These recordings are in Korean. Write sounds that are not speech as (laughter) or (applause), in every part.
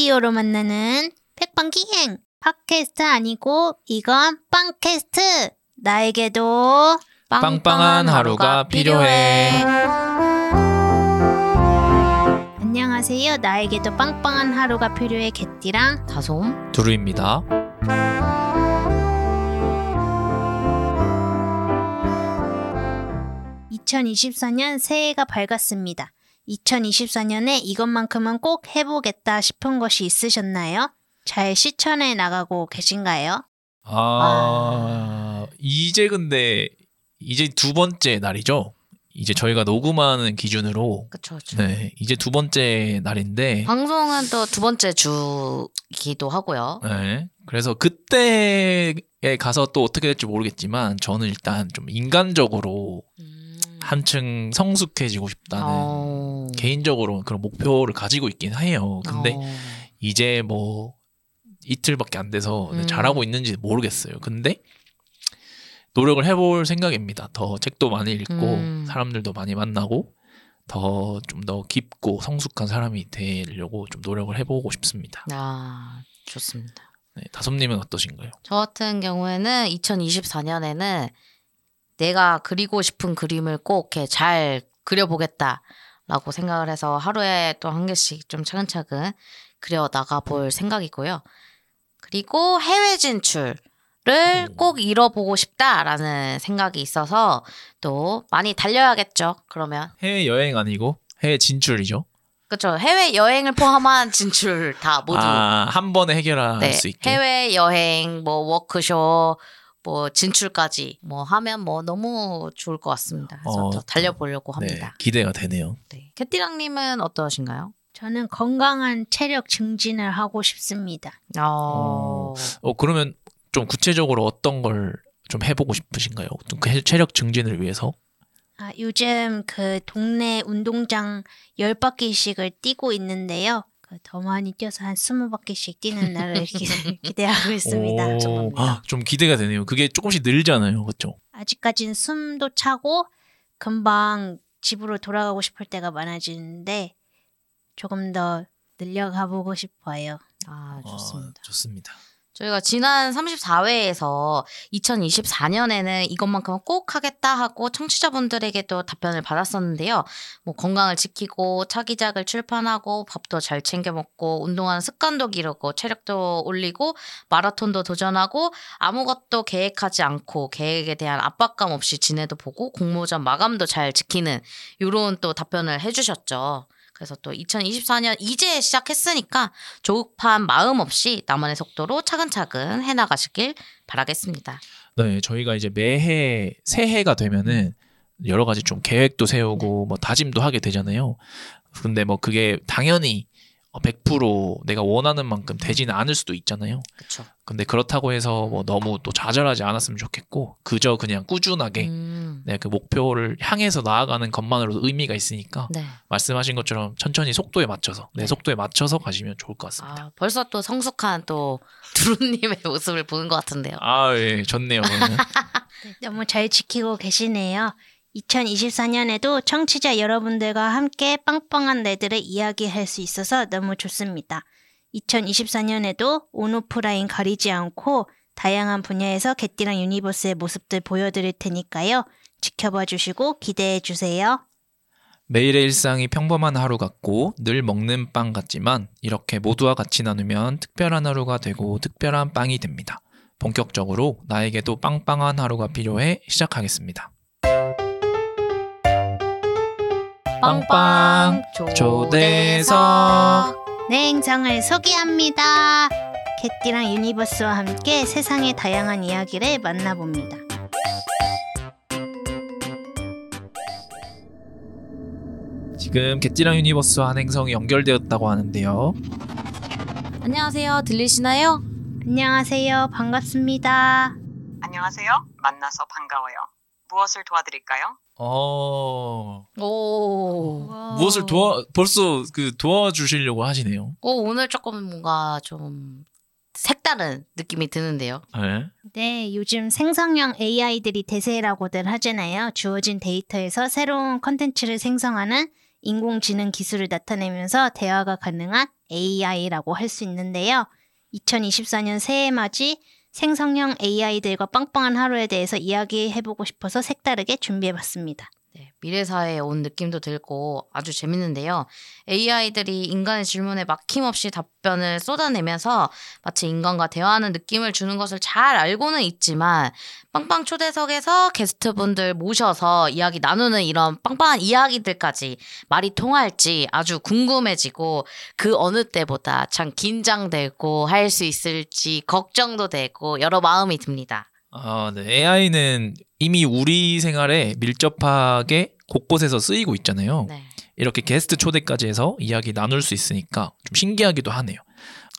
오디오로 만나는 팩빵 기행 팟캐스트 아니고 이건 빵캐스트. 나에게도 빵빵한 하루가 필요해. 안녕하세요. 나에게도 빵빵한 하루가 필요해. 개띠랑 다솜. 두루입니다. (2024년) 새해가 밝았습니다 (2024년에) 이것만큼은 꼭 해보겠다 싶은 것이 있으셨나요? 잘 실천해 나가고 계신가요? 아, 이제 근데 이제 두 번째 날이죠. 이제 저희가 녹음하는 기준으로 그쵸 그쵸 네 이제 두 번째 날인데 방송은 또 두 번째 주기도 하고요 네 그래서 그때에 가서 또 어떻게 될지 모르겠지만 저는 일단 좀 인간적으로 음. 한층 성숙해지고 싶다는 어. 개인적으로 그런 목표를 가지고 있긴 해요. 근데 어. 이제 뭐 이틀밖에 안 돼서 음. 잘하고 있는지 모르겠어요. 근데 노력을 해볼 생각입니다. 더 책도 많이 읽고 음. 사람들도 많이 만나고 더 좀 더 깊고 성숙한 사람이 되려고 좀 노력을 해보고 싶습니다. 아 좋습니다 네, 다솜님은 어떠신가요? 저 같은 경우에는 2024년에는 내가 그리고 싶은 그림을 꼭 이렇게 잘 그려보겠다라고 생각을 해서 하루에 또 한 개씩 좀 차근차근 그려 나가 볼 생각이고요. 그리고 해외 진출을 오. 꼭 이뤄보고 싶다라는 생각이 있어서 또 많이 달려야겠죠. 그러면 해외 여행 아니고 해외 진출이죠. 그렇죠. 해외 여행을 포함한 (laughs) 진출 다 모두 아, 한 번에 해결할 네, 수 있게. 해외 여행, 뭐 워크숍, 뭐 진출까지 뭐 하면 뭐 너무 좋을 것 같습니다. 그래서 어, 더 달려보려고 네, 합니다. 기대가 되네요. 네. 캐티랑님은 어떠신가요? 저는 건강한 체력 증진을 하고 싶습니다. 어, 어, 그러면 좀 구체적으로 어떤 걸 좀 해보고 싶으신가요? 좀 그 체력 증진을 위해서? 아, 요즘 그 동네 운동장 10바퀴씩을 뛰고 있는데요. 그더 많이 뛰어서 한 20바퀴씩 뛰는 (laughs) 날을 기, 기대 하고 있습니다. 오. 아, 좀 기대가 되네요. 그게 조금씩 늘잖아요. 그렇죠? 아직까진 숨도 차고 금방 집으로 돌아가고 싶을 때가 많아지는데 조금 더 늘려가 보고 싶어요. 아, 좋습니다. 아, 좋습니다. 저희가 지난 34회에서 2024년에는 이것만큼은 꼭 하겠다 하고 청취자분들에게도 답변을 받았었는데요. 뭐 건강을 지키고 차기작을 출판하고 밥도 잘 챙겨 먹고 운동하는 습관도 기르고 체력도 올리고 마라톤도 도전하고 아무것도 계획하지 않고 계획에 대한 압박감 없이 지내도 보고 공모전 마감도 잘 지키는 이런 또 답변을 해주셨죠. 그래서 또 2024년 이제 시작했으니까 조급한 마음 없이 나만의 속도로 차근차근 해나가시길 바라겠습니다. 네, 저희가 이제 매해 새해가 되면은 여러 가지 좀 계획도 세우고 뭐 다짐도 하게 되잖아요. 근데 뭐 그게 당연히 100% 내가 원하는 만큼 되지는 않을 수도 있잖아요. 그렇죠. 근데 그렇다고 해서 뭐 너무 또 좌절하지 않았으면 좋겠고 그저 그냥 꾸준하게 음, 네, 그 목표를 향해서 나아가는 것만으로도 의미가 있으니까 네. 말씀하신 것처럼 천천히 속도에 맞춰서 내 네. 속도에 맞춰서 가시면 좋을 것 같습니다. 아, 벌써 또 성숙한 또 두루님의 (laughs) 모습을 보는 것 같은데요. 아, 예, 좋네요. 그러면. (laughs) 너무 잘 지키고 계시네요. 2024년에도 청취자 여러분들과 함께 빵빵한 날들을 이야기할 수 있어서 너무 좋습니다. 2024년에도 온오프라인 가리지 않고 다양한 분야에서 개띠랑 유니버스의 모습들 보여드릴 테니까요. 지켜봐 주시고 기대해 주세요. 매일의 일상이 평범한 하루 같고 늘 먹는 빵 같지만 이렇게 모두와 같이 나누면 특별한 하루가 되고 특별한 빵이 됩니다. 본격적으로 나에게도 빵빵한 하루가 필요해 시작하겠습니다. 빵빵 초대석 내 행성을 소개합니다. 개띠랑 유니버스와 함께 세상의 다양한 이야기를 만나봅니다. 지금 개띠랑 유니버스와 한 행성이 연결되었다고 하는데요. 안녕하세요. 들리시나요? 안녕하세요. 반갑습니다. 안녕하세요. 만나서 반가워요. 무엇을 도와드릴까요? 어 오. 무엇을 도와 벌써 그 도와주시려고 하시네요. 오, 오늘 조금 뭔가 좀 색다른 느낌이 드는데요. 네. 네, 요즘 생성형 AI들이 대세라고들 하잖아요. 주어진 데이터에서 새로운 컨텐츠를 생성하는 인공지능 기술을 나타내면서 대화가 가능한 AI라고 할 수 있는데요. 2024년 새해 맞이 생성형 AI들과 빵빵한 하루에 대해서 이야기해보고 싶어서 색다르게 준비해봤습니다. 네, 미래 사회에 온 느낌도 들고 아주 재밌는데요. AI들이 인간의 질문에 막힘없이 답변을 쏟아내면서 마치 인간과 대화하는 느낌을 주는 것을 잘 알고는 있지만 빵빵 초대석에서 게스트분들 모셔서 이야기 나누는 이런 빵빵한 이야기들까지 말이 통할지 아주 궁금해지고 그 어느 때보다 참 긴장되고 할 수 있을지 걱정도 되고 여러 마음이 듭니다. 아, 네. AI는 이미 우리 생활에 밀접하게 곳곳에서 쓰이고 있잖아요. 네. 이렇게 게스트 초대까지 해서 이야기 나눌 수 있으니까 좀 신기하기도 하네요.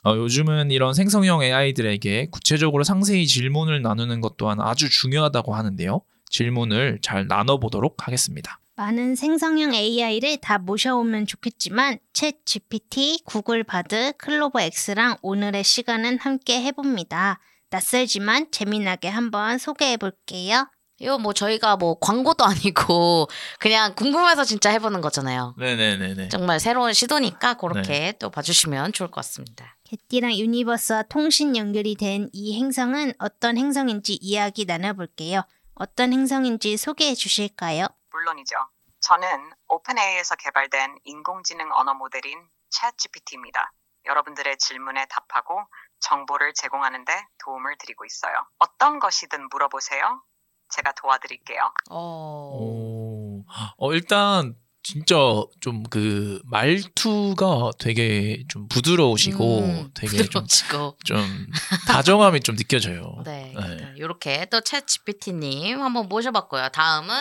어, 요즘은 이런 생성형 AI들에게 구체적으로 상세히 질문을 나누는 것 또한 아주 중요하다고 하는데요. 질문을 잘 나눠보도록 하겠습니다. 많은 생성형 AI를 다 모셔오면 좋겠지만 챗 GPT, 구글 바드, 클로바 X랑 오늘의 시간은 함께 해봅니다. 낯설지만 재미나게 한번 소개해 볼게요. 이거 뭐 저희가 뭐 광고도 아니고 (laughs) 그냥 궁금해서 진짜 해보는 거잖아요. 네네네네. 정말 새로운 시도니까 그렇게 또 봐주시면 좋을 것 같습니다. 개띠랑 유니버스와 통신 연결이 된 이 행성은 어떤 행성인지 이야기 나눠볼게요. 어떤 행성인지 소개해 주실까요? 물론이죠. 저는 오픈AI에서 개발된 인공지능 언어 모델인 챗GPT입니다. 여러분들의 질문에 답하고 정보를 제공하는데 도움을 드리고 있어요. 어떤 것이든 물어보세요. 제가 도와드릴게요. 어... 오, 어, 일단 진짜 좀 그 말투가 되게 좀 부드러우시고 음, 되게 좀, 부드러우시고. 좀 다정함이 좀 느껴져요. (laughs) 네. 네. 이렇게 또 챗 GPT님 한번 모셔봤고요. 다음은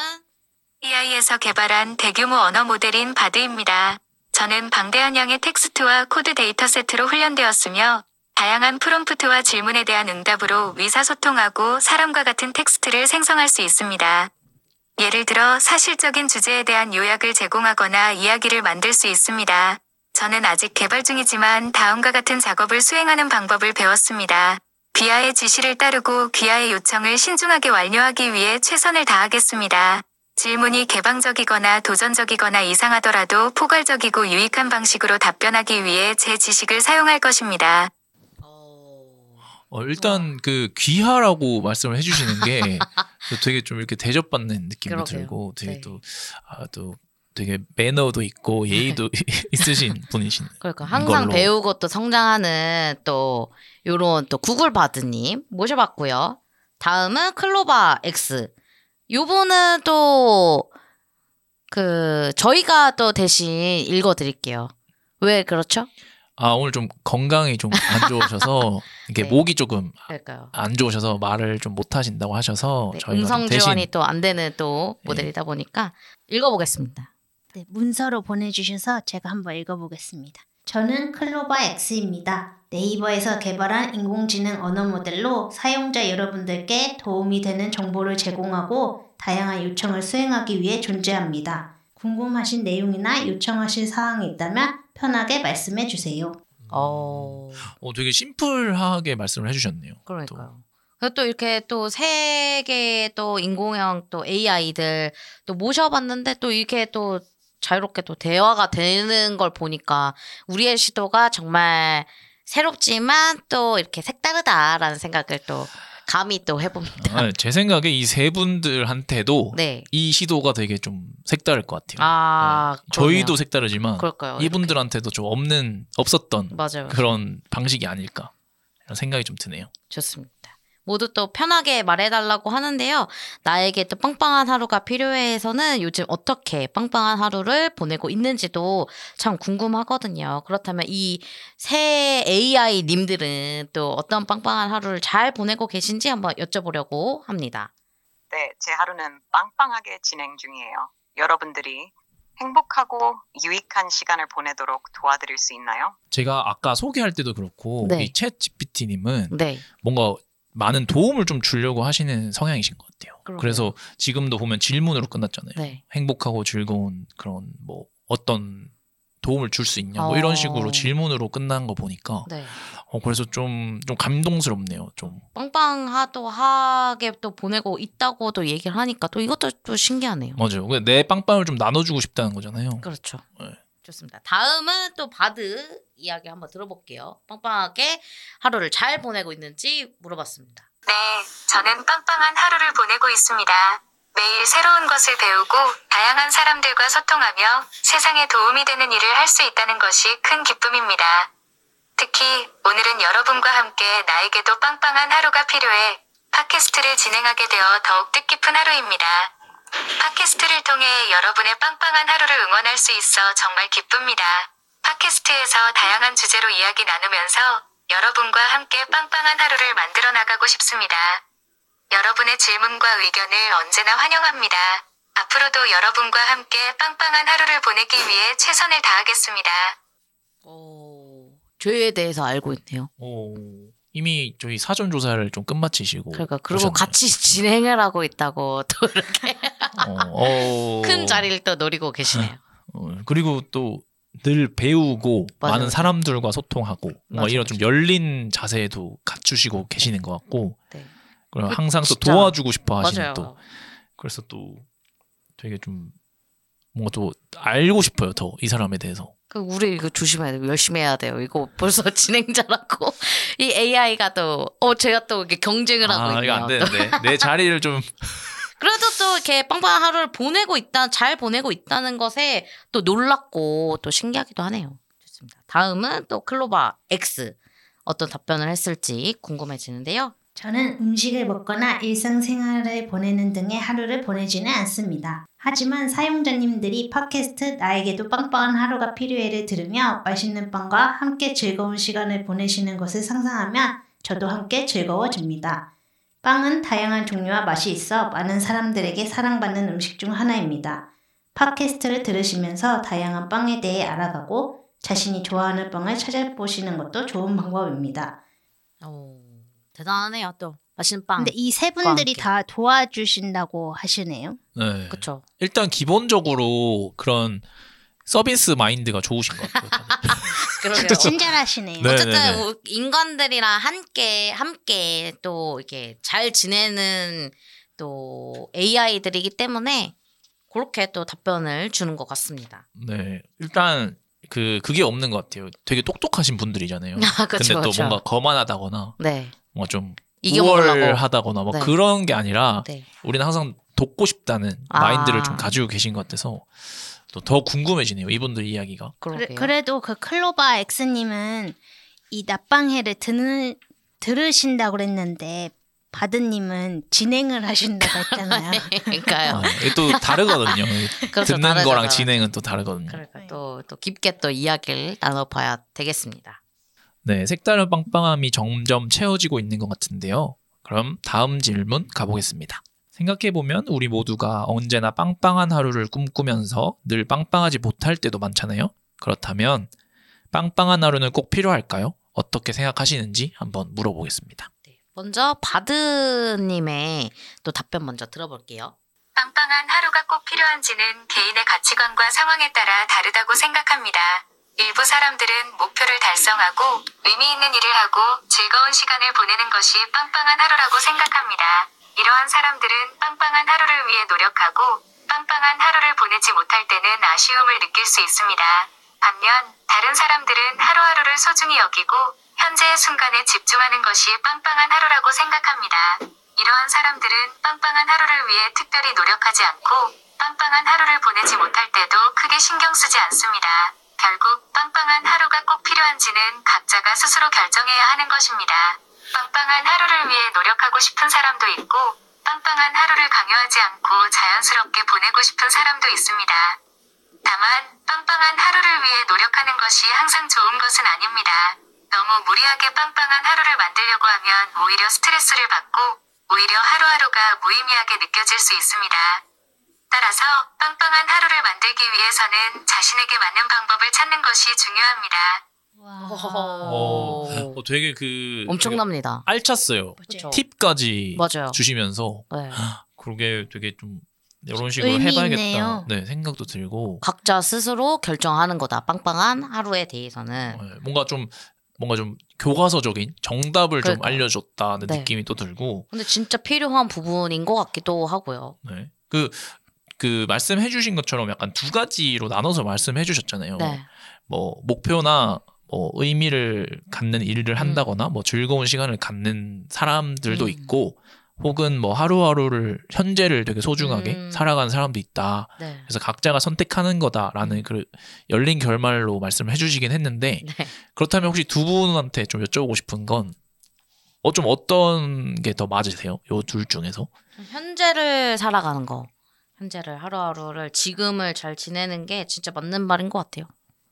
AI에서 개발한 대규모 언어 모델인 바드입니다. 저는 방대한 양의 텍스트와 코드 데이터 세트로 훈련되었으며 다양한 프롬프트와 질문에 대한 응답으로 의사소통하고 사람과 같은 텍스트를 생성할 수 있습니다. 예를 들어 사실적인 주제에 대한 요약을 제공하거나 이야기를 만들 수 있습니다. 저는 아직 개발 중이지만 다음과 같은 작업을 수행하는 방법을 배웠습니다. 귀하의 지시를 따르고 귀하의 요청을 신중하게 완료하기 위해 최선을 다하겠습니다. 질문이 개방적이거나 도전적이거나 이상하더라도 포괄적이고 유익한 방식으로 답변하기 위해 제 지식을 사용할 것입니다. 어... 어, 일단 그 귀하라고 말씀을 해주시는 게 (laughs) 되게 좀 이렇게 대접받는 느낌이 그러게요. 들고 되게 네. 또, 아, 또 되게 매너도 있고 예의도 (laughs) 있으신 분이신. 그러니까 항상 걸로. 배우고 또 성장하는 또 요런 또 구글 바드님 모셔봤고요. 다음은 클로바 X. 요분은 또 그 저희가 또 대신 읽어드릴게요. 왜 그렇죠? 아 오늘 좀 건강이 좀 안 좋으셔서 (laughs) 이게 네. 목이 조금 그럴까요? 안 좋으셔서 말을 좀 못 하신다고 하셔서 네, 저희가 음성 지원이 또 안 되는 또 네. 모델이다 보니까 읽어보겠습니다. 네, 문서로 보내주셔서 제가 한번 읽어보겠습니다. 저는 클로바 X입니다. 네이버에서 개발한 인공지능 언어 모델로 사용자 여러분들께 도움이 되는 정보를 제공하고 다양한 요청을 수행하기 위해 존재합니다. 궁금하신 내용이나 요청하실 사항이 있다면 편하게 말씀해 주세요. 어, 어, 되게 심플하게 말씀을 해주셨네요. 그러니까요. 그리고 또 이렇게 또세 개의 또 인공형 또 AI들 또 모셔봤는데 또 이렇게 또 자유롭게 또 대화가 되는 걸 보니까 우리의 시도가 정말 새롭지만 또 이렇게 색다르다라는 생각을 또 감히 또 해봅니다. 아, 제 생각에 이 세 분들한테도 네. 이 시도가 되게 좀 색다를 것 같아요. 아, 네. 저희도. 색다르지만 그럴까요? 이분들한테도 좀 없는 없었던 맞아요. 그런 방식이 아닐까 이런 생각이 좀 드네요. 좋습니다. 모두 또 편하게 말해달라고 하는데요. 나에게 또 빵빵한 하루가 필요해서는 요즘 어떻게 빵빵한 하루를 보내고 있는지도 참 궁금하거든요. 그렇다면 이 새 AI 님들은 또 어떤 빵빵한 하루를 잘 보내고 계신지 한번 여쭤보려고 합니다. 네, 제 하루는 빵빵하게 진행 중이에요. 여러분들이 행복하고 유익한 시간을 보내도록 도와드릴 수 있나요? 제가 아까 소개할 때도 그렇고 네. 이챗 GPT님은 네. 뭔가 많은 도움을 좀 주려고 하시는 성향이신 것 같아요. 그러게요. 그래서 지금도 보면 질문으로 끝났잖아요. 네. 행복하고 즐거운 그런 뭐 어떤 도움을 줄 수 있냐 뭐 이런 어. 식으로 질문으로 끝난 거 보니까 네. 어 그래서 좀 좀 감동스럽네요. 좀 빵빵하도 하게 또 보내고 있다고도 얘기를 하니까 또 이것도 또 신기하네요. 맞아요. 그내 빵빵을 좀 나눠주고 싶다는 거잖아요. 그렇죠. 네. 좋습니다. 다음은 또 바드 이야기 한번 들어볼게요. 빵빵하게 하루를 잘 보내고 있는지 물어봤습니다. 네, 저는 빵빵한 하루를 보내고 있습니다. 매일 새로운 것을 배우고 다양한 사람들과 소통하며 세상에 도움이 되는 일을 할 수 있다는 것이 큰 기쁨입니다. 특히 오늘은 여러분과 함께 나에게도 빵빵한 하루가 필요해 팟캐스트를 진행하게 되어 더욱 뜻깊은 하루입니다. 팟캐스트를 통해 여러분의 빵빵한 하루를 응원할 수 있어 정말 기쁩니다. 팟캐스트에서 다양한 주제로 이야기 나누면서 여러분과 함께 빵빵한 하루를 만들어 나가고 싶습니다. 여러분의 질문과 의견을 언제나 환영합니다. 앞으로도 여러분과 함께 빵빵한 하루를 보내기 위해 최선을 다하겠습니다. 오, 죄에 대해서 알고 있네요. 오, 이미 저희 사전 조사를 좀 끝마치시고 그러니까 그리고 오셨네요. 같이 진행을 하고 있다고 또 이렇게 어, 어, 큰 자리를 또 노리고 계시네요. 어, 그리고 또 늘 배우고 맞아요. 많은 사람들과 소통하고 맞아, 이런 좀 열린 자세도 갖추시고 계시는 것 같고 네. 그리고 그 항상 또 진짜 도와주고 싶어 하시는 맞아요. 또 그래서 또 되게 좀 뭔가 또 알고 싶어요 더 이 사람에 대해서 그 우리 이거 조심해야 돼요. 열심히 해야 돼요. 이거 벌써 (laughs) 진행자라고 이 AI가 또 어 제가 또 이렇게 경쟁을 하고 아 있네요. 이거 안 또. 되는데 (laughs) 내 자리를 좀 (laughs) 그래도 또 이렇게 빵빵한 하루를 보내고 있다, 잘 보내고 있다는 것에 또 놀랍고 또 신기하기도 하네요. 좋습니다. 다음은 또 클로바 X 어떤 답변을 했을지 궁금해지는데요. 저는 음식을 먹거나 일상생활을 보내는 등의 하루를 보내지는 않습니다. 하지만 사용자님들이 팟캐스트 나에게도 빵빵한 하루가 필요해를 들으며 맛있는 빵과 함께 즐거운 시간을 보내시는 것을 상상하면 저도 함께 즐거워집니다. 빵은 다양한 종류와 맛이 있어 많은 사람들에게 사랑받는 음식 중 하나입니다. 팟캐스트를 들으시면서 다양한 빵에 대해 알아가고 자신이 좋아하는 빵을 찾아보시는 것도 좋은 방법입니다. 오, 대단하네요. 또 맛있는 빵. 근데 이 세 분들이 다 도와주신다고 하시네요. 네. 그렇죠. 일단 기본적으로 그런 서비스 마인드가 좋으신 것 같아요. (laughs) 그러게요. 친절하시네요. 네. 어쨌든 네네네. 뭐 인간들이랑 함께 함께 또 이렇게 잘 지내는 또 AI들이기 때문에 그렇게 또 답변을 주는 것 같습니다. 네. 일단 그 그게 없는 것 같아요. 되게 똑똑하신 분들이잖아요. (laughs) 아, 그쵸, 근데 또 그쵸. 뭔가 거만하다거나 네. 뭔가 좀 이겨먹으려고. 우월하다거나 뭐 네. 그런 게 아니라 네. 우리는 항상 돕고 싶다는 아. 마인드를 좀 가지고 계신 것 같아서 또 더 궁금해지네요. 이분들 이야기가. 그러게요. 그래, 그래도 그 클로바 X님은 이 낮방해를 듣는, 들으신다고 그랬는데 바드님은 진행을 하신다고 (laughs) 했잖아요. 그러니까요. 아, 이게 또 다르거든요. (laughs) 그렇죠, 듣는 다르죠, 거랑. 진행은 또 다르거든요. 그러니까 또, 또 깊게 또 이야기를 나눠봐야 되겠습니다. 네, 색다른 빵빵함이 점점 채워지고 있는 것 같은데요. 그럼 다음 질문 가보겠습니다. 생각해보면 우리 모두가 언제나 빵빵한 하루를 꿈꾸면서 늘 빵빵하지 못할 때도 많잖아요. 그렇다면 빵빵한 하루는 꼭 필요할까요? 어떻게 생각하시는지 한번 물어보겠습니다. 네. 먼저 바드님의 또 답변 먼저 들어볼게요. 빵빵한 하루가 꼭 필요한지는 개인의 가치관과 상황에 따라 다르다고 생각합니다. 일부 사람들은 목표를 달성하고 의미 있는 일을 하고 즐거운 시간을 보내는 것이 빵빵한 하루라고 생각합니다. 이러한 사람들은 빵빵한 하루를 위해 노력하고 빵빵한 하루를 보내지 못할 때는 아쉬움을 느낄 수 있습니다. 반면 다른 사람들은 하루하루를 소중히 여기고 현재의 순간에 집중하는 것이 빵빵한 하루라고 생각합니다. 이러한 사람들은 빵빵한 하루를 위해 특별히 노력하지 않고 빵빵한 하루를 보내지 못할 때도 크게 신경 쓰지 않습니다. 결국 빵빵한 하루가 꼭 필요한지는 각자가 스스로 결정해야 하는 것입니다. 빵빵한 하루를 위해 노력하고 싶은 사람도 있고 빵빵한 하루를 강요하지 않고 자연스럽게 보내고 싶은 사람도 있습니다. 다만 빵빵한 하루를 위해 노력하는 것이 항상 좋은 것은 아닙니다. 너무 무리하게 빵빵한 하루를 만들려고 하면 오히려 스트레스를 받고 오히려 하루하루가 무의미하게 느껴질 수 있습니다. 따라서 빵빵한 하루를 만들기 위해서는 자신에게 맞는 방법을 찾는 것이 중요합니다. 어, 어, 되게 그 엄청납니다. 되게 알찼어요. 그쵸. 팁까지 맞아요. 주시면서 네. 그러게 되게 좀 이런 식으로 의미 해봐야겠다. 있네요. 네 생각도 들고 각자 스스로 결정하는 거다. 빵빵한 하루에 대해서는. 네, 뭔가 좀 뭔가 좀 교과서적인 정답을 좀 그러니까요. 알려줬다는 네. 느낌이 또 들고 근데 진짜 필요한 부분인 것 같기도 하고요. 네. 그, 그 말씀해 주신 것처럼 약간 두 가지로 나눠서 말씀해 주셨잖아요. 네. 뭐 목표나 뭐 의미를 갖는 일을 한다거나 뭐 즐거운 시간을 갖는 사람들도 음. 있고 혹은 뭐 하루하루를 현재를 되게 소중하게 음. 살아가는 사람도 있다. 네. 그래서 각자가 선택하는 거다라는 그 열린 결말로 말씀을 해주시긴 했는데 네. 그렇다면 혹시 두 분한테 좀 여쭤보고 싶은 건 어, 좀 어떤 게 더 맞으세요? 요 둘 중에서? 현재를 살아가는 거. 현재를 하루하루를 지금을 잘 지내는 게 진짜 맞는 말인 것 같아요.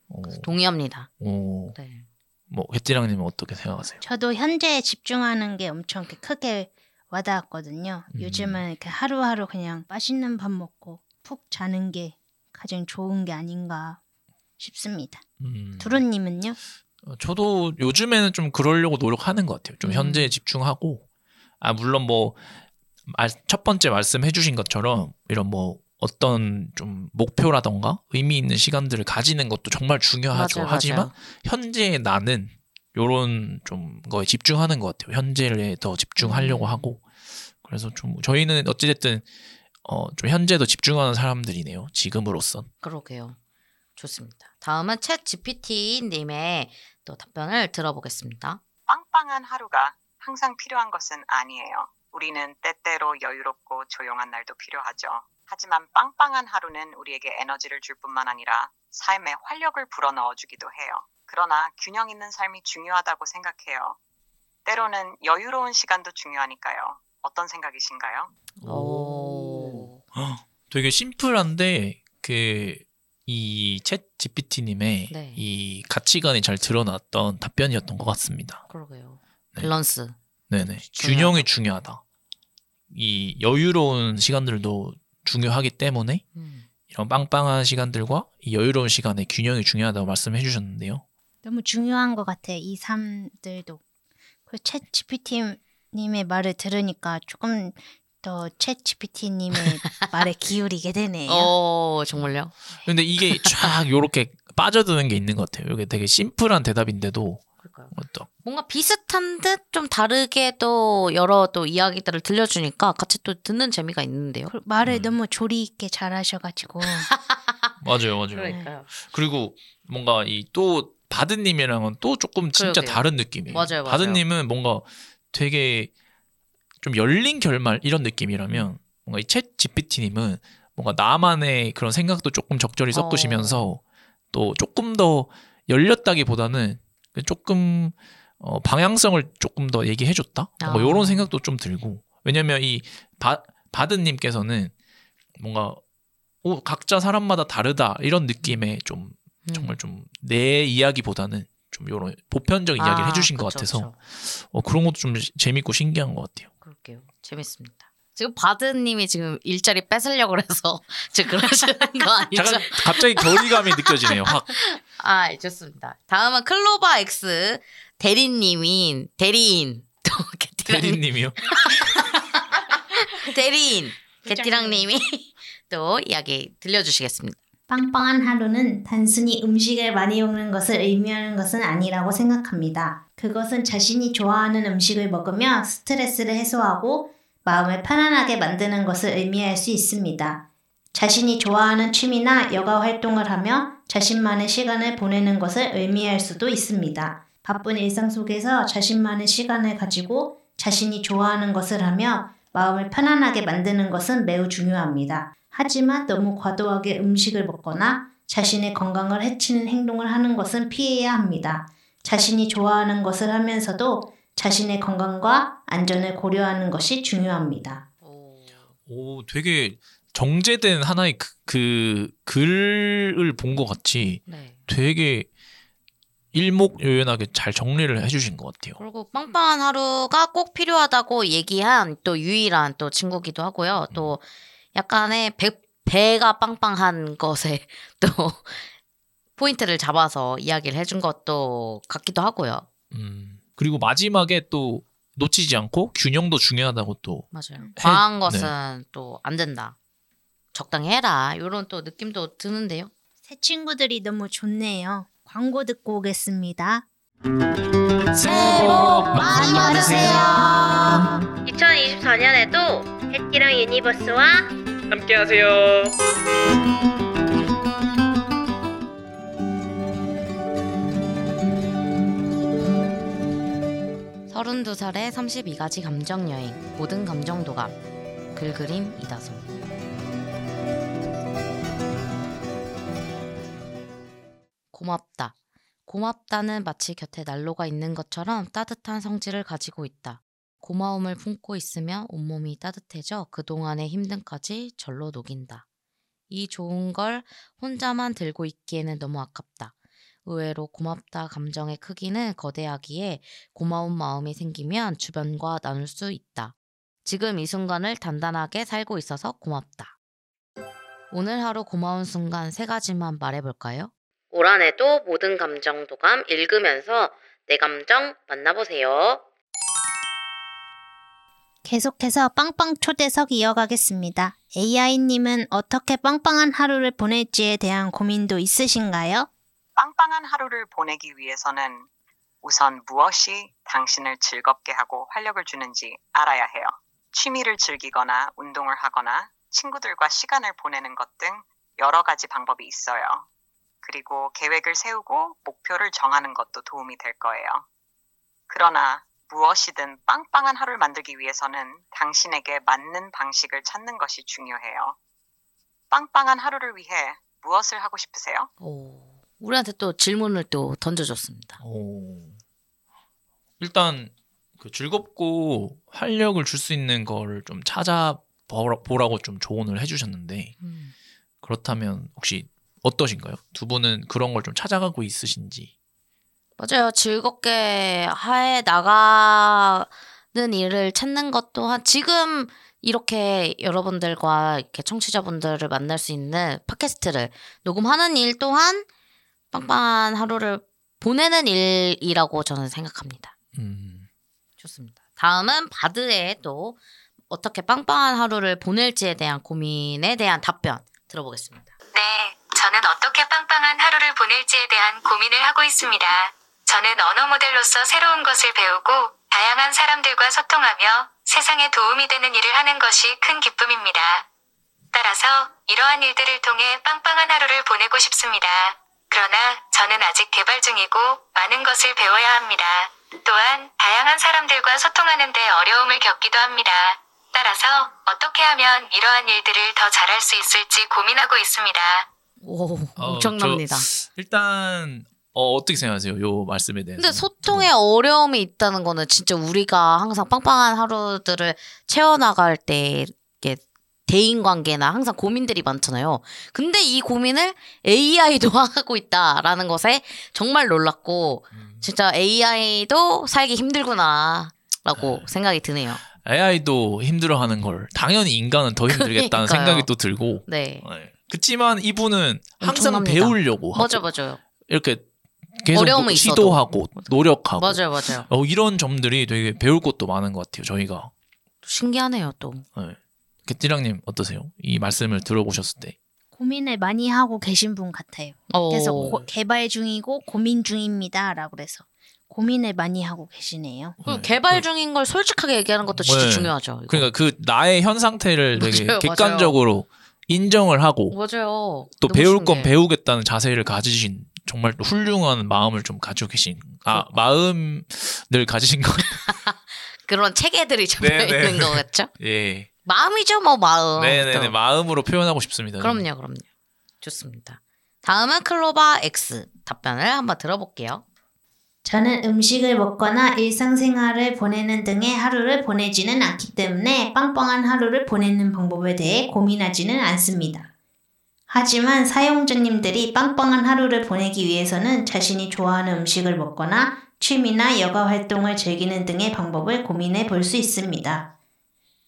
어, 동의합니다. 어, 네. 뭐 혜띠랑님은 어떻게 생각하세요? 저도 현재에 집중하는 게 엄청 이렇게 크게 와닿았거든요. 음. 요즘은 이렇게 하루하루 그냥 맛있는 밥 먹고 푹 자는 게 가장 좋은 게 아닌가 싶습니다. 음, 두루님은요? 어, 저도 요즘에는 좀 그러려고 노력하는 것 같아요. 좀 음. 현재에 집중하고 아 물론 뭐 첫 번째 말씀해 주신 것처럼 이런 뭐 어떤 좀 목표라던가 의미 있는 시간들을 가지는 것도 정말 중요하죠. 맞아요, 하지만 맞아요. 현재의 나는 요런 좀 거에 집중하는 것 같아요. 현재에 더 집중하려고 음. 하고 그래서 좀 저희는 어찌 됐든 어좀 현재도 집중하는 사람들이네요. 지금으로선. 그러게요. 좋습니다. 다음은 챗 GPT님의 또 답변을 들어보겠습니다. 빵빵한 하루가 항상 필요한 것은 아니에요. 우리는 때때로 여유롭고 조용한 날도 필요하죠. 하지만 빵빵한 하루는 우리에게 에너지를 줄 뿐만 아니라 삶에 활력을 불어넣어 주기도 해요. 그러나 균형 있는 삶이 중요하다고 생각해요. 때로는 여유로운 시간도 중요하니까요. 어떤 생각이신가요? 오. 되게 심플한데 그 이챗 GPT님의 네. 이 가치관이 잘 드러났던 답변이었던 것 같습니다. 그러게요. 네. 밸런스. 네네. 균형이 중요하다. 이 여유로운 시간들도 중요하기 때문에 음. 이런 빵빵한 시간들과 이 여유로운 시간의 균형이 중요하다고 말씀해 주셨는데요. 너무 중요한 것 같아요. 이 삶들도. 그챗 GPT님의 말을 들으니까 조금 더챗 GPT님의 (laughs) 말에 기울이게 되네요. 오, 정말요? 근데 이게 쫙 요렇게 빠져드는 게 있는 것 같아요. 이게 되게 심플한 대답인데도 그럴까요? 어떤 뭔가 비슷한 듯 좀 다르게 또 여러 또 이야기들을 들려주니까 같이 또 듣는 재미가 있는데요. 그 말을 음. 너무 조리 있게 잘하셔가지고 (laughs) 맞아요, 맞아요. 그러니까요. 그리고 뭔가 이 또 바드님이랑은 또 조금 진짜 그러게요. 다른 느낌이에요. 맞아요, 맞아요. 바드님은 뭔가 되게 좀 열린 결말 이런 느낌이라면 뭔가 이챗 GPT님은 뭔가 나만의 그런 생각도 조금 적절히 섞으시면서 또 조금 더 열렸다기보다는 그 조금 어, 방향성을 조금 더 얘기해줬다. 뭔가 아. 이런 생각도 좀 들고 왜냐면 이 바, 바드님께서는 뭔가 오, 각자 사람마다 다르다 이런 느낌의 좀 음. 정말 좀 내 이야기보다는 좀 이런 보편적인 이야기를 아, 해주신 것 그쵸, 같아서 그쵸. 어, 그런 것도 좀 재밌고 신기한 것 같아요. 그럴게요. 재밌습니다. 지금 바드님이 지금 일자리 뺏으려고 그래서 (laughs) 지금 그러시는 거 아니죠? 잠깐 갑자기 거리감이 느껴지네요. 확. 아, 좋습니다. 다음은 클로바 X 대리님인 대리인 (laughs) 대리님이요. (laughs) 대리인 개띠랑님이 또 이야기 들려주시겠습니다. 빵빵한 하루는 단순히 음식을 많이 먹는 것을 의미하는 것은 아니라고 생각합니다. 그것은 자신이 좋아하는 음식을 먹으며 스트레스를 해소하고 마음을 편안하게 만드는 것을 의미할 수 있습니다. 자신이 좋아하는 취미나 여가 활동을 하며 자신만의 시간을 보내는 것을 의미할 수도 있습니다. 바쁜 일상 속에서 자신만의 시간을 가지고 자신이 좋아하는 것을 하며 마음을 편안하게 만드는 것은 매우 중요합니다. 하지만 너무 과도하게 음식을 먹거나 자신의 건강을 해치는 행동을 하는 것은 피해야 합니다. 자신이 좋아하는 것을 하면서도 자신의 건강과 안전을 고려하는 것이 중요합니다. 오, 되게 정제된 하나의 그, 그 글을 본 것 같이 네. 되게 일목요연하게 잘 정리를 해주신 것 같아요. 그리고 빵빵한 하루가 꼭 필요하다고 얘기한 또 유일한 또 친구기도 하고요. 또 약간의 배, 배가 빵빵한 것에 (laughs) 또 포인트를 잡아서 이야기를 해준 것도 같기도 하고요. 음, 그리고 마지막에 또 놓치지 않고 균형도 중요하다고 또 맞아요. 과한 네. 것은 또안 된다. 적당히 해라. 이런 또 느낌도 드는데요. 새 친구들이 너무 좋네요. 광고 듣고 오겠습니다. 새해 복 많이 받으세요. 2024년에도 해띠랑 유니버스와 함께하세요. 서른두 살의 32가지 감정 여행 모든 감정 도감 글그림 이다솜 고맙다. 고맙다는 마치 곁에 난로가 있는 것처럼 따뜻한 성질을 가지고 있다. 고마움을 품고 있으면 온몸이 따뜻해져 그동안의 힘듦까지 절로 녹인다. 이 좋은 걸 혼자만 들고 있기에는 너무 아깝다. 의외로 고맙다 감정의 크기는 거대하기에 고마운 마음이 생기면 주변과 나눌 수 있다. 지금 이 순간을 단단하게 살고 있어서 고맙다. 오늘 하루 고마운 순간 세 가지만 말해볼까요? 올 한 해도 모든 감정 도감 읽으면서 내 감정 만나보세요. 계속해서 빵빵 초대석 이어가겠습니다. AI님은 어떻게 빵빵한 하루를 보낼지에 대한 고민도 있으신가요? 빵빵한 하루를 보내기 위해서는 우선 무엇이 당신을 즐겁게 하고 활력을 주는지 알아야 해요. 취미를 즐기거나 운동을 하거나 친구들과 시간을 보내는 것 등 여러 가지 방법이 있어요. 그리고 계획을 세우고 목표를 정하는 것도 도움이 될 거예요. 그러나 무엇이든 빵빵한 하루를 만들기 위해서는 당신에게 맞는 방식을 찾는 것이 중요해요. 빵빵한 하루를 위해 무엇을 하고 싶으세요? 오, 우리한테 또 질문을 또 던져줬습니다. 오. 일단 그 즐겁고 활력을 줄 수 있는 걸 좀 찾아 보라고 좀 조언을 해주셨는데 음. 그렇다면 혹시 어떠신가요? 두 분은 그런 걸 좀 찾아가고 있으신지? 맞아요. 즐겁게 해 나가는 일을 찾는 것 또한 지금 이렇게 여러분들과 이렇게 청취자분들을 만날 수 있는 팟캐스트를 녹음하는 일 또한 빵빵한 하루를 보내는 일이라고 저는 생각합니다. 음, 좋습니다. 다음은 바드의 또 어떻게 빵빵한 하루를 보낼지에 대한 고민에 대한 답변 들어보겠습니다. 네, 저는 어떻게 빵빵한 하루를 보낼지에 대한 고민을 하고 있습니다. 저는 언어 모델로서 새로운 것을 배우고 다양한 사람들과 소통하며 세상에 도움이 되는 일을 하는 것이 큰 기쁨입니다. 따라서 이러한 일들을 통해 빵빵한 하루를 보내고 싶습니다. 그러나 저는 아직 개발 중이고 많은 것을 배워야 합니다. 또한 다양한 사람들과 소통하는데 어려움을 겪기도 합니다. 따라서 어떻게 하면 이러한 일들을 더 잘할 수 있을지 고민하고 있습니다. 오, 어, 엄청납니다. 일단 어, 어떻게 생각하세요? 요 말씀에 대해서. 근데 소통에 어려움이 있다는 거는 진짜 우리가 항상 빵빵한 하루들을 채워나갈 때 대인 관계나 항상 고민들이 많잖아요. 근데 이 고민을 AI도 (laughs) 하고 있다라는 것에 정말 놀랐고 음. 진짜 AI도 살기 힘들구나라고 생각이 드네요. AI도 힘들어하는 걸 당연히 인간은 더 힘들겠다는 그러니까요. 생각이 또 들고. 네. 네. 그렇지만 이분은 항상 엄청납니다. 배우려고 하고 맞아 맞아요. 이렇게 계속 어려움은 노- 있어도. 시도하고 노력하고 맞아요 맞아요. 어, 이런 점들이 되게 배울 것도 많은 것 같아요. 저희가. 신기하네요 또. 네. 개띠랑님 어떠세요? 이 말씀을 들어보셨을 때. 고민을 많이 하고 계신 분 같아요. 어. 그래서 고- 개발 중이고 고민 중입니다라고 그래서 고민을 많이 하고 계시네요. 그 네. 개발 중인 걸 솔직하게 얘기하는 것도 진짜 네. 중요하죠. 이거. 그러니까 그 나의 현 상태를 되게 맞아요, 객관적으로 인정을 하고 맞아요. 또 배울 건 신기해. 배우겠다는 자세를 가지신 정말 또 훌륭한 마음을 좀 가지고 계신 아 그 마음을 가지신 거 (laughs) 그런 체계들이 정말 네, 네. 있는 거 같죠? 예 마음이죠, 뭐 마음. 네네네 또. 마음으로 표현하고 싶습니다. 저는. 그럼요, 그럼요. 좋습니다. 다음은 클로바 X 답변을 한번 들어볼게요. 저는 음식을 먹거나 일상생활을 보내는 등의 하루를 보내지는 않기 때문에 빵빵한 하루를 보내는 방법에 대해 고민하지는 않습니다. 하지만 사용자님들이 빵빵한 하루를 보내기 위해서는 자신이 좋아하는 음식을 먹거나 취미나 여가 활동을 즐기는 등의 방법을 고민해 볼 수 있습니다.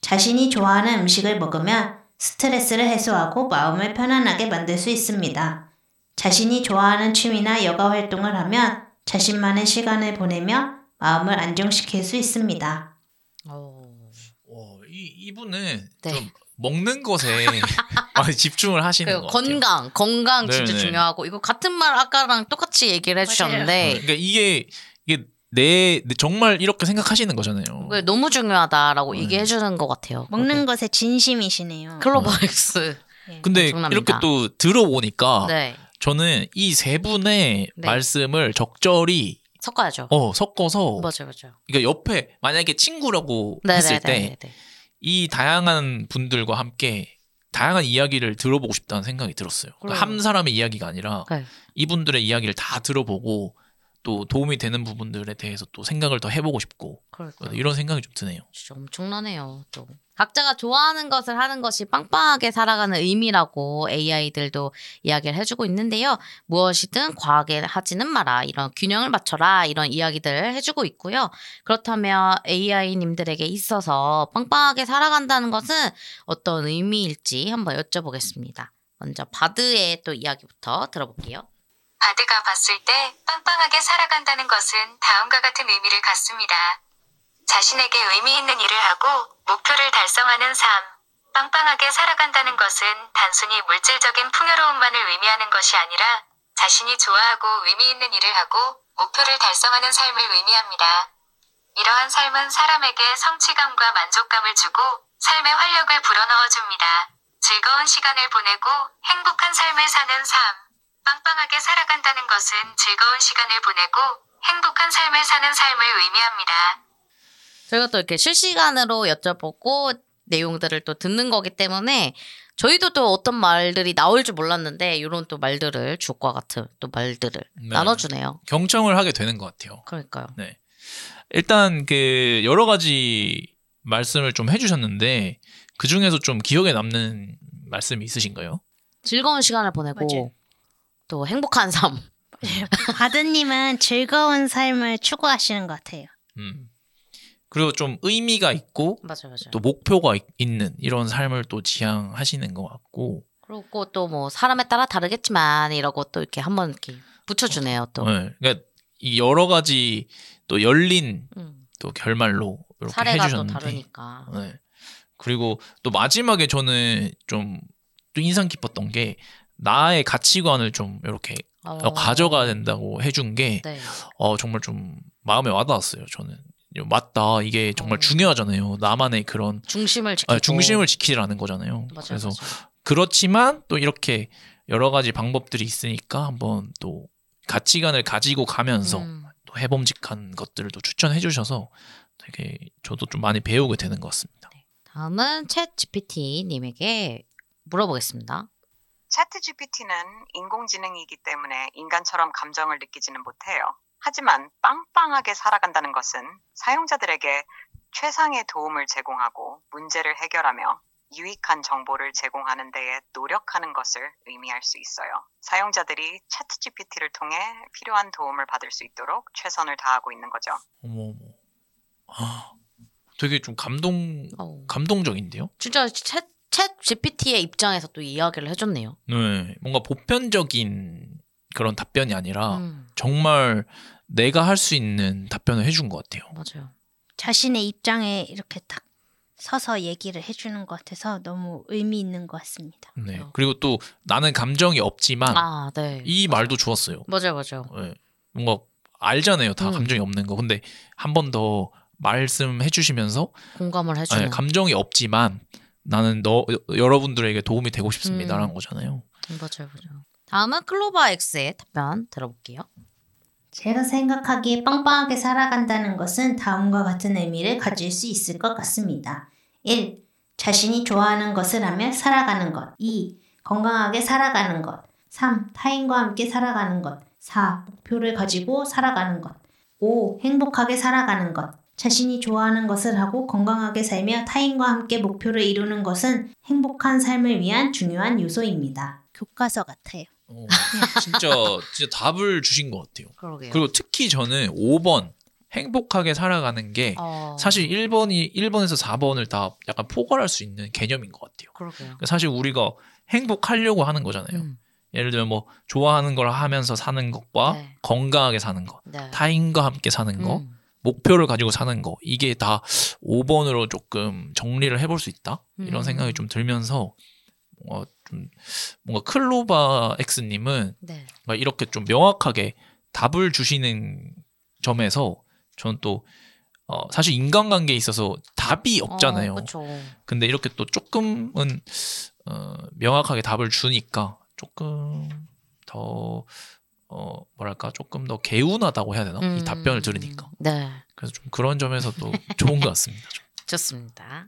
자신이 좋아하는 음식을 먹으면 스트레스를 해소하고 마음을 편안하게 만들 수 있습니다. 자신이 좋아하는 취미나 여가 활동을 하면 자신만의 시간을 보내며 마음을 안정시킬 수 있습니다. 오. 어, 이 이분은 네. 좀 먹는 것에 (laughs) 많이 집중을 하시는 그것 같아요. 건강, 건강 진짜 네네. 중요하고 이거 같은 말 아까랑 똑같이 얘기를 해주셨는데 그러니까 이게 이게 내, 내- 정말 이렇게 생각하시는 거잖아요. 그게 너무 중요하다라고 네. 얘기해 주는 것 같아요. 먹는 것에 진심이시네요. 클로버엑스. 예. 근데 엄청납니다. 이렇게 또 들어보니까 네. 저는 이 세 분의 네. 말씀을 적절히 섞어야죠. 어 섞어서 맞아요, 맞아요. 그러니까 옆에 만약에 친구라고 네, 했을 네, 때 네, 네. 이 다양한 분들과 함께 다양한 이야기를 들어보고 싶다는 생각이 들었어요. 그러니까. 한 사람의 이야기가 아니라 네. 이분들의 이야기를 다 들어보고 또 도움이 되는 부분들에 대해서 또 생각을 더 해보고 싶고 그러니까요. 이런 생각이 좀 드네요. 진짜 엄청나네요. 또 각자가 좋아하는 것을 하는 것이 빵빵하게 살아가는 의미라고 AI들도 이야기를 해주고 있는데요. 무엇이든 과하게 하지는 마라. 이런 균형을 맞춰라. 이런 이야기들을 해주고 있고요. 그렇다면 AI님들에게 있어서 빵빵하게 살아간다는 것은 어떤 의미일지 한번 여쭤보겠습니다. 먼저 바드의 또 이야기부터 들어볼게요. 바드가 봤을 때 빵빵하게 살아간다는 것은 다음과 같은 의미를 갖습니다. 자신에게 의미 있는 일을 하고 목표를 달성하는 삶. 빵빵하게 살아간다는 것은 단순히 물질적인 풍요로움만을 의미하는 것이 아니라 자신이 좋아하고 의미 있는 일을 하고 목표를 달성하는 삶을 의미합니다. 이러한 삶은 사람에게 성취감과 만족감을 주고 삶의 활력을 불어넣어 줍니다. 즐거운 시간을 보내고 행복한 삶을 사는 삶. 빵빵하게 살아간다는 것은 즐거운 시간을 보내고 행복한 삶을 사는 삶을 의미합니다. 저희가 또 이렇게 실시간으로 여쭤보고 내용들을 또 듣는 거기 때문에 저희도 또 어떤 말들이 나올 줄 몰랐는데 이런 또 말들을 주과 같은 또 말들을 네. 나눠주네요. 경청을 하게 되는 것 같아요. 그러니까요. 네. 일단 그 여러 가지 말씀을 좀 해주셨는데 그 중에서 좀 기억에 남는 말씀이 있으신가요? 즐거운 시간을 보내고 맞아요. 또 행복한 삶. 바드님은 즐거운 삶을 추구하시는 것 같아요. 음. 그리고 좀 의미가 있고 맞아요, 맞아요. 또 목표가 있- 있는 이런 삶을 또 지향하시는 것 같고 그리고 또 뭐 사람에 따라 다르겠지만 이러고 또 이렇게 한번 이렇게 붙여주네요. 또 네. 그러니까 이 여러 가지 또 열린 음, 또 결말로 이렇게 사례가 또 해주셨는데 다르니까. 네. 그리고 또 마지막에 저는 좀 또 인상 깊었던 게 나의 가치관을 좀 이렇게 어, 어, 가져가야 된다고 해준 게 네. 어, 정말 좀 마음에 와닿았어요. 저는 맞다 이게 정말 어. 중요하잖아요. 나만의 그런 중심을 지키고 아, 중심을 지키라는 거잖아요. 맞아요, 그래서 맞아요. 그렇지만 또 이렇게 여러 가지 방법들이 있으니까 한번 또 가치관을 가지고 가면서 음, 또 해봄직한 것들을 또 추천해 주셔서 되게 저도 좀 많이 배우게 되는 것 같습니다. 다음은 챗 GPT님에게 물어보겠습니다. 차트 GPT는 인공지능이기 때문에 인간처럼 감정을 느끼지는 못해요. 하지만 빵빵하게 살아간다는 것은 사용자들에게 최상의 도움을 제공하고 문제를 해결하며 유익한 정보를 제공하는 데에 노력하는 것을 의미할 수 있어요. 사용자들이 차트 GPT를 통해 필요한 도움을 받을 수 있도록 최선을 다하고 있는 거죠. 어머 어머. 아, 되게 좀 감동 어, 감동적인데요. 진짜 챗, 챗 GPT의 입장에서 또 이야기를 해줬네요. 네, 뭔가 보편적인 그런 답변이 아니라 음, 정말 내가 할 수 있는 답변을 해준 것 같아요. 맞아요. 자신의 입장에 이렇게 딱 서서 얘기를 해주는 것 같아서 너무 의미 있는 것 같습니다. 네. 그리고 또 나는 감정이 없지만 아, 네. 이 말도 좋았어요. 맞아요, 맞아요. 네, 뭔가 알잖아요, 다 음. 감정이 없는 거. 근데 한 번 더 말씀해 주시면서 공감을 해주는. 아니, 감정이 없지만 나는 너 여러분들에게 도움이 되고 싶습니다라는 음. 거잖아요. 음, 맞아요, 맞아요. 다음은 클로버 X의 답변 들어볼게요. 제가 생각하기에 빵빵하게 살아간다는 것은 다음과 같은 의미를 가질 수 있을 것 같습니다. 1. 자신이 좋아하는 것을 하며 살아가는 것. 2. 건강하게 살아가는 것. 3. 타인과 함께 살아가는 것. 4. 목표를 가지고 살아가는 것. 5. 행복하게 살아가는 것. 자신이 좋아하는 것을 하고 건강하게 살며 타인과 함께 목표를 이루는 것은 행복한 삶을 위한 중요한 요소입니다. 교과서 같아요. 어, 진짜 진짜 답을 주신 것 같아요. 그러게요. 그리고 특히 저는 5번 행복하게 살아가는 게 어, 사실 1번이 1번에서 4번을 다 약간 포괄할 수 있는 개념인 것 같아요. 그러게요. 그러니까 사실 우리가 행복하려고 하는 거잖아요. 음, 예를 들면 뭐 좋아하는 걸 하면서 사는 것과 네. 건강하게 사는 것, 네. 타인과 함께 사는 거, 음, 목표를 가지고 사는 거 이게 다 5번으로 조금 정리를 해볼 수 있다 이런 음. 생각이 좀 들면서 뭔가 좀 뭔가 클로바 X님은 네. 이렇게 좀 명확하게 답을 주시는 점에서 저는 또 어, 사실 인간관계에 있어서 답이 없잖아요. 어. 근데 이렇게 또 조금은 어, 명확하게 답을 주니까 조금 더 어, 뭐랄까 조금 더 개운하다고 해야 되나 이 음. 답변을 들으니까 네. 그래서 좀 그런 점에서도 (laughs) 좋은 것 같습니다. 좀. 좋습니다.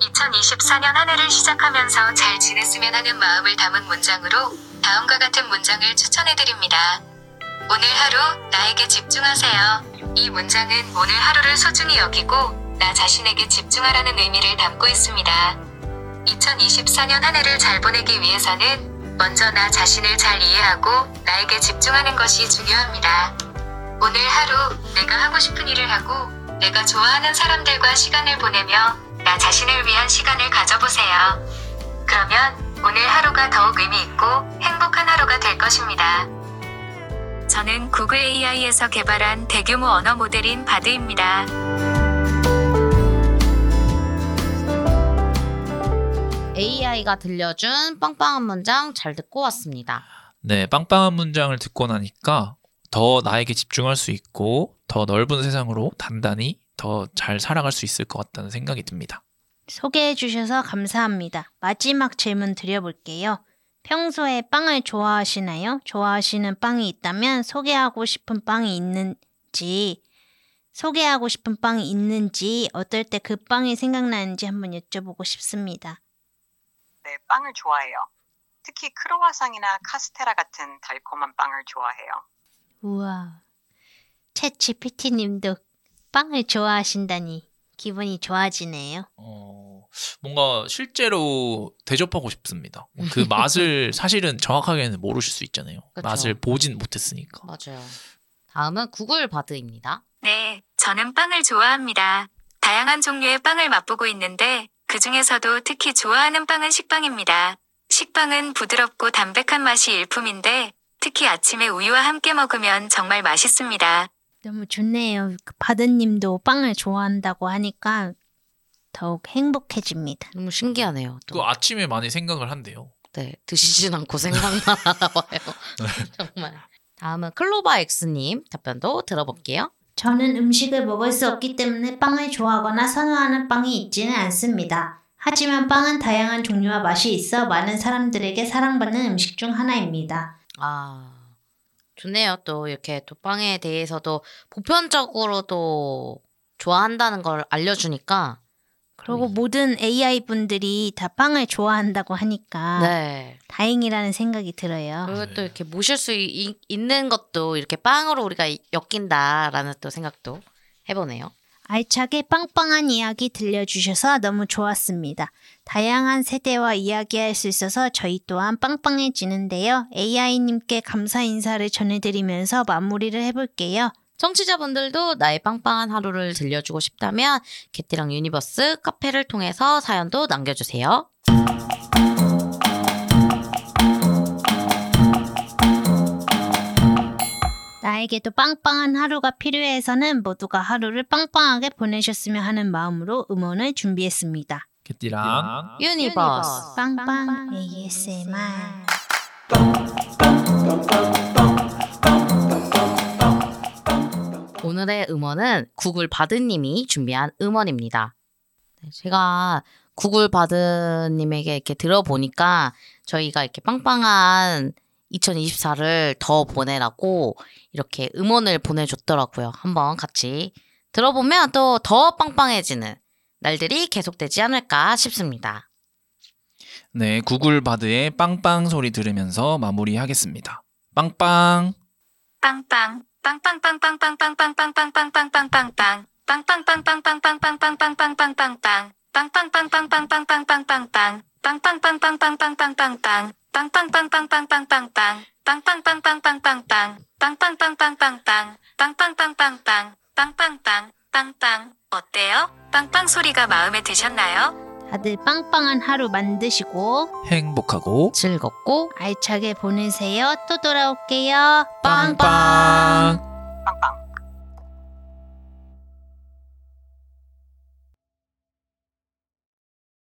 2024년 한 해를 시작하면서 잘 지냈으면 하는 마음을 담은 문장으로 다음과 같은 문장을 추천해 드립니다. 오늘 하루 나에게 집중하세요. 이 문장은 오늘 하루를 소중히 여기고 나 자신에게 집중하라는 의미를 담고 있습니다. 2024년 한 해를 잘 보내기 위해서는 먼저 나 자신을 잘 이해하고 나에게 집중하는 것이 중요합니다. 오늘 하루 내가 하고 싶은 일을 하고 내가 좋아하는 사람들과 시간을 보내며 나 자신을 위한 시간을 가져보세요. 그러면 오늘 하루가 더욱 의미 있고 행복한 하루가 될 것입니다. 저는 구글 AI에서 개발한 대규모 언어 모델인 바드입니다. AI가 들려준 빵빵한 문장 잘 듣고 왔습니다. 네, 빵빵한 문장을 듣고 나니까 더 나에게 집중할 수 있고 더 넓은 세상으로 단단히 더 잘 살아갈 수 있을 것 같다는 생각이 듭니다. 소개해 주셔서 감사합니다. 마지막 질문 드려볼게요. 평소에 빵을 좋아하시나요? 좋아하시는 빵이 있다면 소개하고 싶은 빵이 있는지, 소개하고 싶은 빵이 있는지, 어떨 때 그 빵이 생각나는지 한번 여쭤보고 싶습니다. 네, 빵을 좋아해요. 특히 크로와상이나 카스테라 같은 달콤한 빵을 좋아해요. 우와. 챗 GPT님도 빵을 좋아하신다니 기분이 좋아지네요. 어, 뭔가 실제로 대접하고 싶습니다. 그 (laughs) 맛을 사실은 정확하게는 모르실 수 있잖아요. 그쵸. 맛을 보진 못했으니까. 맞아요. 다음은 구글 바드입니다. 네, 저는 빵을 좋아합니다. 다양한 종류의 빵을 맛보고 있는데 그 중에서도 특히 좋아하는 빵은 식빵입니다. 식빵은 부드럽고 담백한 맛이 일품인데 특히 아침에 우유와 함께 먹으면 정말 맛있습니다. 너무 좋네요. 그 바드님도 빵을 좋아한다고 하니까 더욱 행복해집니다. 너무 신기하네요. 또. 그 아침에 많이 생각을 한대요. 네, 드시진 않고 생각만 나와요. (laughs) (laughs) 정말. 다음은 클로바 X님 답변도 들어볼게요. 저는 음식을 먹을 수 없기 때문에 빵을 좋아하거나 선호하는 빵이 있지는 않습니다. 하지만 빵은 다양한 종류와 맛이 있어 많은 사람들에게 사랑받는 음식 중 하나입니다. 아, 좋네요. 또 이렇게 또 빵에 대해서도 보편적으로도 좋아한다는 걸 알려주니까. 그리고 음. 모든 AI 분들이 다 빵을 좋아한다고 하니까 네. 다행이라는 생각이 들어요. 그리고 또 이렇게 모실 수 이- 있는 것도 이렇게 빵으로 우리가 엮인다라는 또 생각도 해보네요. 알차게 빵빵한 이야기 들려주셔서 너무 좋았습니다. 다양한 세대와 이야기할 수 있어서 저희 또한 빵빵해지는데요. AI님께 감사 인사를 전해드리면서 마무리를 해볼게요. 청취자분들도 나의 빵빵한 하루를 들려주고 싶다면 개띠랑 유니버스 카페를 통해서 사연도 남겨주세요. 나에게도 빵빵한 하루가 필요해서는 모두가 하루를 빵빵하게 보내셨으면 하는 마음으로 음원을 준비했습니다. 개띠랑 유니버스. 빵빵 ASMR. 오늘의 음원은 구글 바드님이 준비한 음원입니다. 네, 제가 구글 바드님에게 이렇게 들어보니까 저희가 이렇게 빵빵한 2024를 더 보내라고 이렇게 음원을 보내줬더라고요. 한번 같이 들어보면 또 더 빵빵해지는 날들이 계속되지 않을까 싶습니다. 네 구글 바드의 빵빵 소리 들으면서 마무리하겠습니다. 빵빵. 빵빵 드셨나요? 다들 빵빵한 하루 만드시고 행복하고 즐겁고 알차게 보내세요. 또 돌아올게요. 빵빵.